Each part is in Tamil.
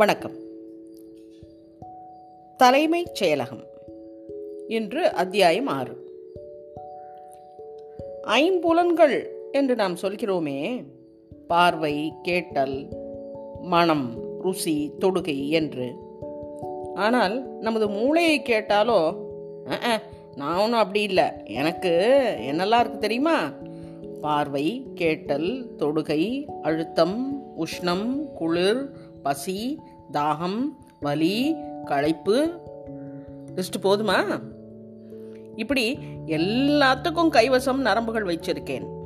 வணக்கம். தலைமைச் செயலகம். இன்று அத்தியாயம் ஆறு. ஐம்புலன்கள் என்று நாம் சொல்கிறோமே பார்வை கேட்டல் மனம் ருசி தொடுகை என்று. ஆனால் நமது மூளையை கேட்டாலோ நான் ஒன்றும் அப்படி இல்லை. எனக்கு என்னெல்லாம் இருக்கு தெரியுமா? பார்வை கேட்டல் தொடுகை அழுத்தம் உஷ்ணம் குளிர் பசி தாகம் வலி களைப்பு. லிஸ்ட் போதுமா? இப்படி எல்லாத்துக்கும் கைவசம் நரம்புகள் வச்சிருக்கேன்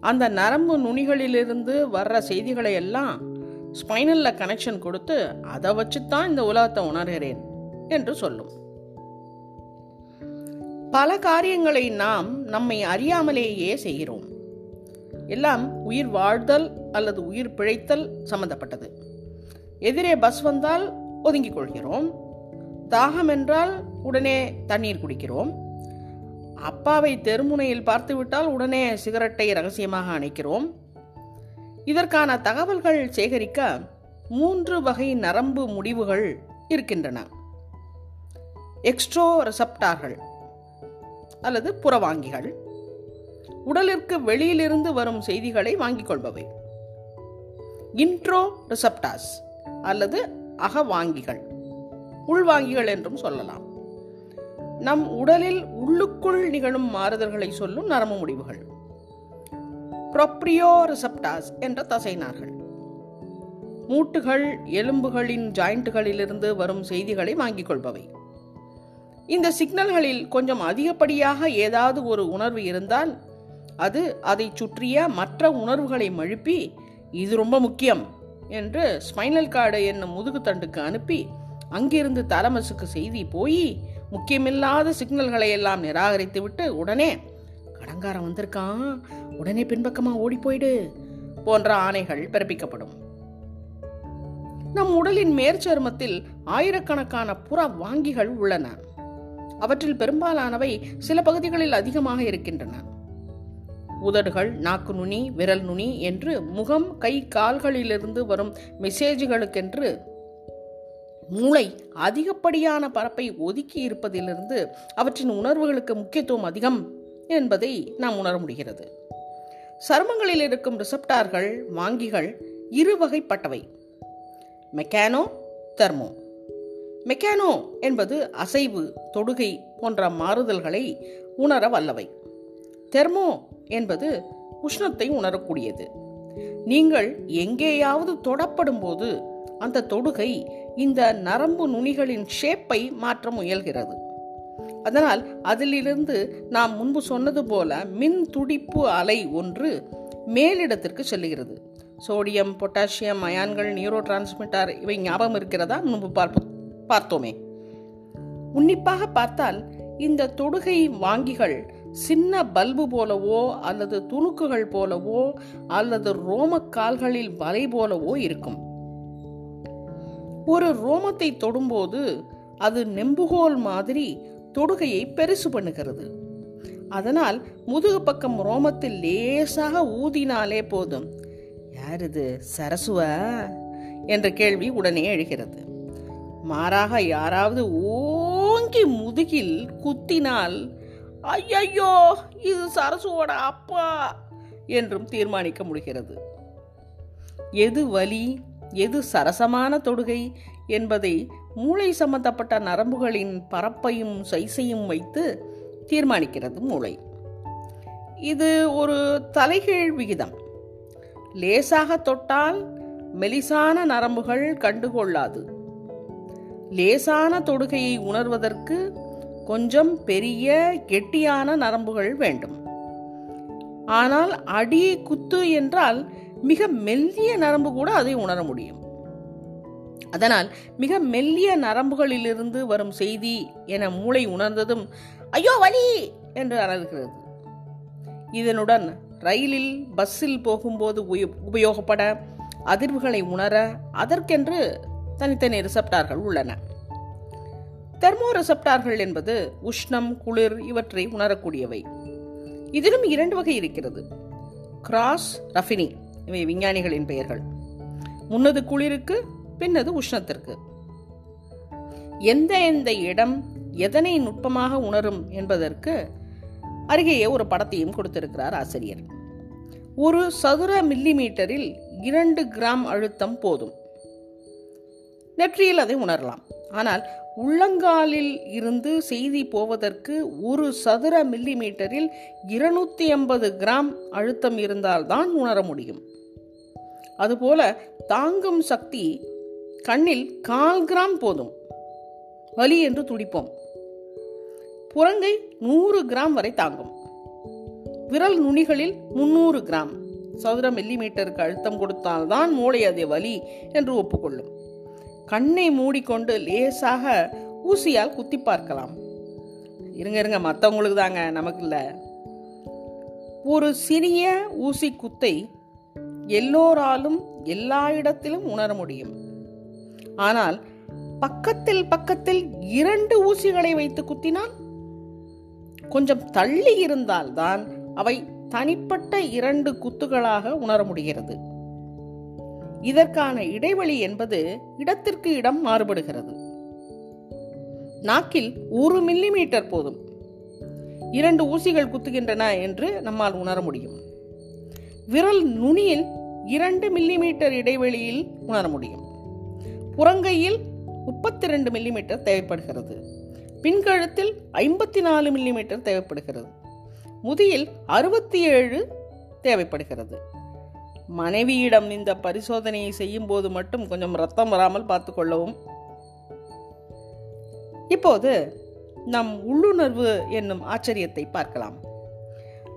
அந்த நரம்பு நுனிகளிலிருந்து வர்ற செய்திகளை எல்லாம் ஸ்பைனலில் கனெக்ஷன் கொடுத்து அதை வச்சு தான் இந்த உலகத்தை உணர்கிறேன் என்று சொல்லும். பல காரியங்களை நாம் நம்மை அறியாமலேயே செய்கிறோம். எல்லாம் உயிர் வாழ்தல் அல்லது உயிர் பிழைத்தல் சம்பந்தப்பட்டது. எதிரே பஸ் வந்தால் ஒதுங்கிக் கொள்கிறோம் தாகம் என்றால் உடனே தண்ணீர் குடிக்கிறோம். அப்பாவை தெருமுனையில் பார்த்துவிட்டால் உடனே சிகரெட்டை ரகசியமாக அணைக்கிறோம். இதற்கான தகவல்கள் சேகரிக்க மூன்று வகை நரம்பு முடிவுகள் இருக்கின்றன. எக்ஸ்ட்ரோ ரெசப்டார்கள் அல்லது புறவாங்கிகள். உடலிற்கு வெளியிலிருந்து வரும் செய்திகளை வாங்கிக் கொள்பவை. இன்ட்ரோ ரிசப்டாஸ் அல்லது அகவாங்கிகள் உள்வாங்கிகள் என்றும் சொல்லலாம். நம் உடலில் உள்ளுக்குள் நிகழும் மாறுதல்களை சொல்லும் நரம்பு முடிவுகள். ப்ரொப்ரியோ ரிசப்டாஸ் என்ற தசைனார்கள் மூட்டுகள் எலும்புகளின் ஜாயிண்ட்டுகளிலிருந்து வரும் செய்திகளை வாங்கிக் கொள்பவை. இந்த சிக்னல்களில் கொஞ்சம் அதிகப்படியாக ஏதாவது ஒரு உணர்வு இருந்தால் அது அதை சுற்றிய மற்ற உணர்வுகளை மழுப்பி இது ரொம்ப முக்கியம் என்று ஸ்பைனல் கார்டு என்னும் முதுகுத்தண்டுக்கு அனுப்பி அங்கிருந்து தலமசுக்கு செய்தி போய் முக்கியமில்லாத சிக்னல்களை எல்லாம் நிராகரித்து விட்டு உடனே கடங்காரன் வந்திருக்கான் உடனே பின்பக்கமாக ஓடி போயிடு போன்ற ஆணைகள் பிறப்பிக்கப்படும். நம் உடலின் மேற்சருமத்தில் ஆயிரக்கணக்கான புற வாங்கிகள் உள்ளன. அவற்றில் பெரும்பாலானவை சில பகுதிகளில் அதிகமாக இருக்கின்றன. உதடுகள் நாக்கு நுனி விரல் நுனி என்று முகம் கை கால்களிலிருந்து வரும் மெசேஜ்களுக்கென்று மூளை அதிகப்படியான பரப்பை ஒதுக்கி இருப்பதிலிருந்து அவற்றின் உணர்வுகளுக்கு முக்கியத்துவம் அதிகம் என்பதை நாம் உணர முடிகிறது. சருமங்களில் இருக்கும் ரிசப்டார்கள் வாங்கிகள் இரு வகைப்பட்டவை மெக்கானோ தெர்மோ. மெக்கானோ என்பது அசைவு தொடுகை போன்ற மாறுதல்களை உணர வல்லவை. தெர்மோ என்பது உஷ்ணத்தை உணரக்கூடியது. நீங்கள் எங்கேயாவது தொடப்படும் போது அந்த தொடுகை இந்த நரம்பு நுனிகளின் ஷேப்பை மாற்ற முயல்கிறது. அதனால் அதிலிருந்து நாம் முன்பு சொன்னது போல மின் துடிப்பு அலை ஒன்று மேலிடத்திற்கு செல்லுகிறது. சோடியம் பொட்டாசியம் அயான்கள் நியூரோ டிரான்ஸ்மிட்டர் இவை ஞாபகம் இருக்கிறதா? முன்பு பார்ப்போம் பார்த்தோமே. உன்னிப்பாக பார்த்தால் இந்த தொடுகை வாங்கிகள் சின்ன பல்பு போலவோ அல்லது துணுக்குகள் போலவோ அல்லது ரோமக்கால்களில் வலை போலவோ இருக்கும். ஒரு ரோமத்தை தொடும்போது அது நெம்புகோல் மாதிரி தொடுகையை பெருசு பண்ணுகிறது. அதனால் முதுகு பக்கம் ரோமத்தில் லேசாக ஊதினாலே போதும். யார் இது? சரசுவ? என்ற கேள்வி உடனே எழுகிறது. மாறாக யாராவது ஓங்கி முதுகில் குத்தினால் ஐயையோ இது சரசுவோட அப்பா என்றும் தீர்மானிக்க முடிகிறது. எது வலி எது சரசமான தொடுகை என்பதை மூளை சம்பந்தப்பட்ட நரம்புகளின் பரப்பையும் சைஸையும் வைத்து தீர்மானிக்கிறது மூளை. இது ஒரு தலைகீழ் விகிதம். லேசாக தொட்டால் மெலிசான நரம்புகள் கண்டுகொள்ளாது. லேசான தொடுகையை உணர்வதற்கு கொஞ்சம் பெரிய கெட்டியான நரம்புகள் வேண்டும். ஆனால் அடி குத்து என்றால் மிக மெல்லிய நரம்பு கூட அதை உணர முடியும். அதனால் மிக மெல்லிய நரம்புகளிலிருந்து வரும் செய்தி என மூளை உணர்ந்ததும் ஐயோ வலி! என்று அலறுகிறது. இதனுடன் ரயிலில் பஸ்ஸில் போகும்போது உபயோகப்பட அதிர்வுகளை உணர அதற்கென்று தனித்தனி ரிசப்டார்கள் உள்ளன. தெர்மோரெசப்டார்கள் என்பது உஷ்ணம் குளிர் இவற்றை உணரக்கூடியவை. இதிலும் இரண்டு வகை இருக்கிறது. கிராஸ் ரஃபினி இவை விஞ்ஞானிகளின் பெயர்கள். முன்னது குளிருக்கு பின்னது உஷ்ணத்திற்கு. எந்த எந்த இடம் எதனை நுட்பமாக உணரும் என்பதற்கு அருகேயே ஒரு படத்தையும் கொடுத்திருக்கிறார் ஆசிரியர். ஒரு சதுர மில்லிமீட்டரில் இரண்டு கிராம் அழுத்தம் போதும். நெற்றியில் அதை உணரலாம். ஆனால் உள்ளங்காலில் இருந்து செய்தி போவதற்கு ஒரு சதுர மில்லிமீட்டரில் இருநூத்தி ஐம்பது கிராம் அழுத்தம் இருந்தால்தான் உணர முடியும். அதுபோல தாங்கும் சக்தி கண்ணில் கால் கிராம் போதும். வலி என்று துடிப்போம். புறங்கை நூறு கிராம் வரை தாங்கும். விரல் நுனிகளில் முன்னூறு கிராம். சதுர மில்லிமீட்டருக்கு அழுத்தம் கொடுத்தால்தான் மூளை அதை வலி என்று ஒப்புக்கொள்ளும். கண்ணை மூடிக்கொண்டு லேசாக ஊசியால் குத்தி பார்க்கலாம். இருங்க இருங்க மற்றவங்களுக்கு தாங்க நமக்கு இல்லை ஒரு சிறிய ஊசி குத்தை எல்லோராலும் எல்லா இடத்திலும் உணர முடியும். ஆனால் பக்கத்தில் பக்கத்தில் இரண்டு ஊசிகளை வைத்து குத்தினால் கொஞ்சம் தள்ளி இருந்தால்தான் அவை தனிப்பட்ட இரண்டு குத்துகளாக உணர முடிகிறது. இதற்கான இடைவெளி என்பது இடத்திற்கு இடம் மாறுபடுகிறது. நாக்கில் ஒரு மில்லிமீட்டர் போதும். இரண்டு ஊசிகள் குத்துகின்றன என்று நம்மால் உணர முடியும். விரல் நுனியில் இரண்டு மில்லிமீட்டர் இடைவெளியில் உணர முடியும். புறங்கையில் முப்பத்தி ரெண்டு மில்லிமீட்டர் தேவைப்படுகிறது. பின்கழுத்தில் ஐம்பத்தி நாலு மில்லிமீட்டர் தேவைப்படுகிறது. முதியில் அறுபத்தி ஏழு தேவைப்படுகிறது. மனைவியிடம் இந்த பரிசோதனையை செய்யும் போது மட்டும் கொஞ்சம் ரத்தம் வராமல் பார்த்து கொள்ளவும் இப்போது நம் உள்ளுணர்வு என்னும் ஆச்சரியத்தை பார்க்கலாம்.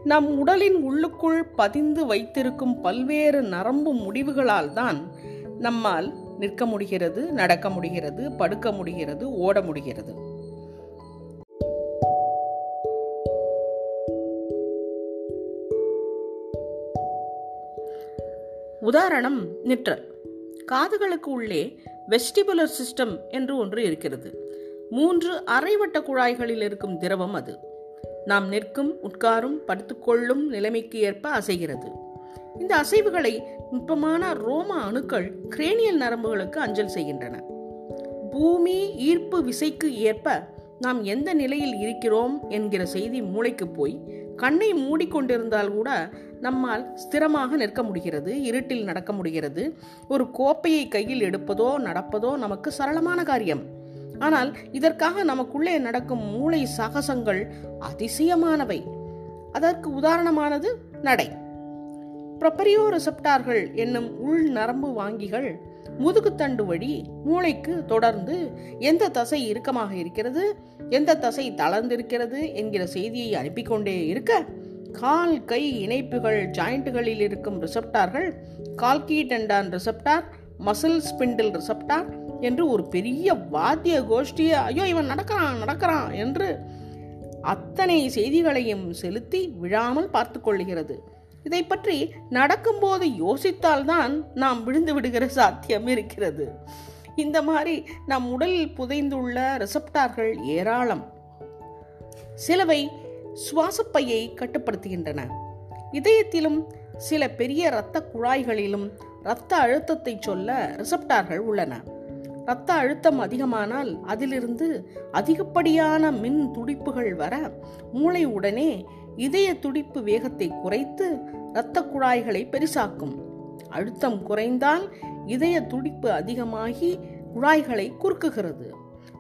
நம் உடலின் உள்ளுக்குள் பதிந்து வைத்திருக்கும் பல்வேறு நரம்பு முடிவுகளால் தான் நம்மால் நிற்க முடிகிறது நடக்க முடிகிறது படுக்க முடிகிறது ஓட முடிகிறது. உதாரணம் நிற்றல். காதுகளுக்கு உள்ளே வெஸ்டிபுலர் சிஸ்டம் என்று ஒன்று இருக்கிறது. மூன்று அரைவட்ட குழாய்களில் இருக்கும் திரவம் அது. நாம் நிற்கும் உட்காரும் படுத்துக்கொள்ளும் நிலைமைக்கு ஏற்ப அசைகிறது. இந்த அசைவுகளை நுட்பமான ரோம அணுக்கள் கிரேனியல் நரம்புகளுக்கு அஞ்சல் செய்கின்றன. பூமி ஈர்ப்பு விசைக்கு ஏற்ப நாம் எந்த நிலையில் இருக்கிறோம் என்கிற செய்தி மூளைக்கு போய் கண்ணை மூடிக்கொண்டிருந்தால் கூட நம்மால் ஸ்திரமாக நிற்க முடிகிறது இருட்டில் நடக்க முடிகிறது. ஒரு கோப்பையை கையில் எடுப்பதோ நடப்பதோ நமக்கு சரளமான காரியம். ஆனால் இதற்காக நமக்குள்ளே நடக்கும் மூளை சாகசங்கள் அதிசயமானவை. அதற்கு உதாரணமானது நடை. ப்ரொப்பரியோ ரிசப்டார்கள் என்னும் உள் நரம்பு வாங்கிகள் முதுகுத்தண்டு வழி மூளைக்கு தொடர்ந்து எந்த தசை இறுக்கமாக இருக்கிறது எந்த தசை தளர்ந்திருக்கிறது என்கிற செய்தியை அனுப்பி கொண்டே இருக்க கால் கை இணைப்புகள் ஜாயிண்ட்டுகளில் இருக்கும் ரிசப்டார்கள் கால்கிடண்டான் ரிசப்டார் மசில் ஸ்பிண்டில் ரிசப்டார் என்று ஒரு பெரிய வாத்திய கோஷ்டியை ஐயோ இவன் நடக்கிறான் நடக்கிறான் என்று அத்தனை செய்திகளையும் செலுத்தி விழாமல் பார்த்து கொள்கிறது இதை பற்றி நடக்கும்போது யோசித்தால்தான் நாம் விழுந்து விடுகிற சாத்தியம் இருக்கிறது. இந்த மாதிரி நம் உடலில் புதைந்துள்ள ரிசப்டார்கள் ஏராளம். சிலவை சுவாசப்பையை கட்டுப்படுத்துகின்றன. இதயத்திலும் சில பெரிய இரத்த குழாய்களிலும் இரத்த அழுத்தத்தை சொல்ல ரிசப்டார்கள் உள்ளன. இரத்த அழுத்தம் அதிகமானால் அதிலிருந்து அதிகப்படியான மின் துடிப்புகள் வர மூளை உடனே இதய துடிப்பு வேகத்தை குறைத்து இரத்த குழாய்களை பெரிசாக்கும். அழுத்தம் குறைந்தால் இதய துடிப்பு அதிகமாகி குழாய்களை குறுக்குகிறது.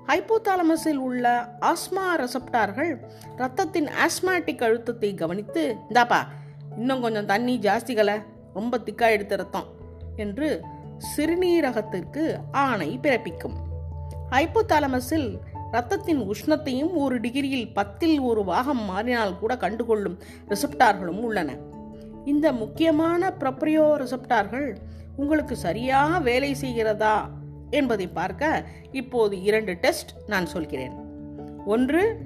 ஹைப்போதாலமஸில் உள்ள ஆஸ்மா ரெசப்டார்கள் ரத்தத்தின் ஆஸ்மாட்டிக் அழுத்தத்தை கவனித்து இந்தாப்பா இன்னும் கொஞ்சம் தண்ணி ஜாஸ்திகளை ரொம்ப திக்கா எடுத்த ரத்தம் என்று சிறுநீரகத்திற்கு ஆணை பிறப்பிக்கும். ஹைப்போதாலமஸில் ரத்தத்தின் உஷ்ணத்தையும் ஒரு டிகிரியில் பத்தில் ஒரு பாகம் மாறினால் கூட கண்டுகொள்ளும் ரிசப்டார்களும் உள்ளன. இந்த முக்கியமான ப்ரப்ரியோ ரிசப்டார்கள் உங்களுக்கு சரியாக வேலை செய்கிறதா என்பதை பார்க்க இப்போது இரண்டு டெஸ்ட் நான் சொல்கிறேன். ஒன்று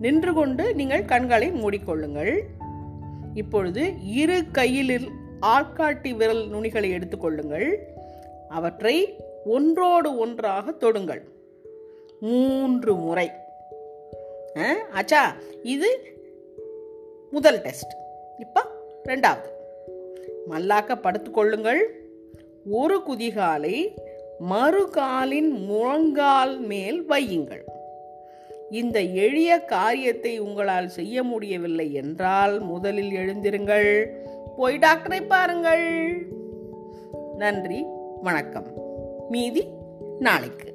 நின்று கொண்டு நீங்கள் கண்களை மூடிக்கொள்ளுங்கள். இப்பொழுது இரு கையிலில் ஆட்காட்டி விரல் நுனிகளை எடுத்துக்கொள்ளுங்கள். அவற்றை ஒன்றோடு ஒன்றாக தொடுங்கள். மூன்று முறை. ஆச்சா இது முதல் டெஸ்ட் இப்போ ரெண்டாவது. மல்லாக்க படுத்துக்கொள்ளுங்கள் ஒரு குதிகாலை மறுகாலின் முழங்கால் மேல் வையுங்கள். இந்த எளிய காரியத்தை உங்களால் செய்ய முடியவில்லை என்றால் முதலில் எழுந்திருங்கள். போய் டாக்டரை பாருங்கள். நன்றி வணக்கம். மீதி நாளைக்கு.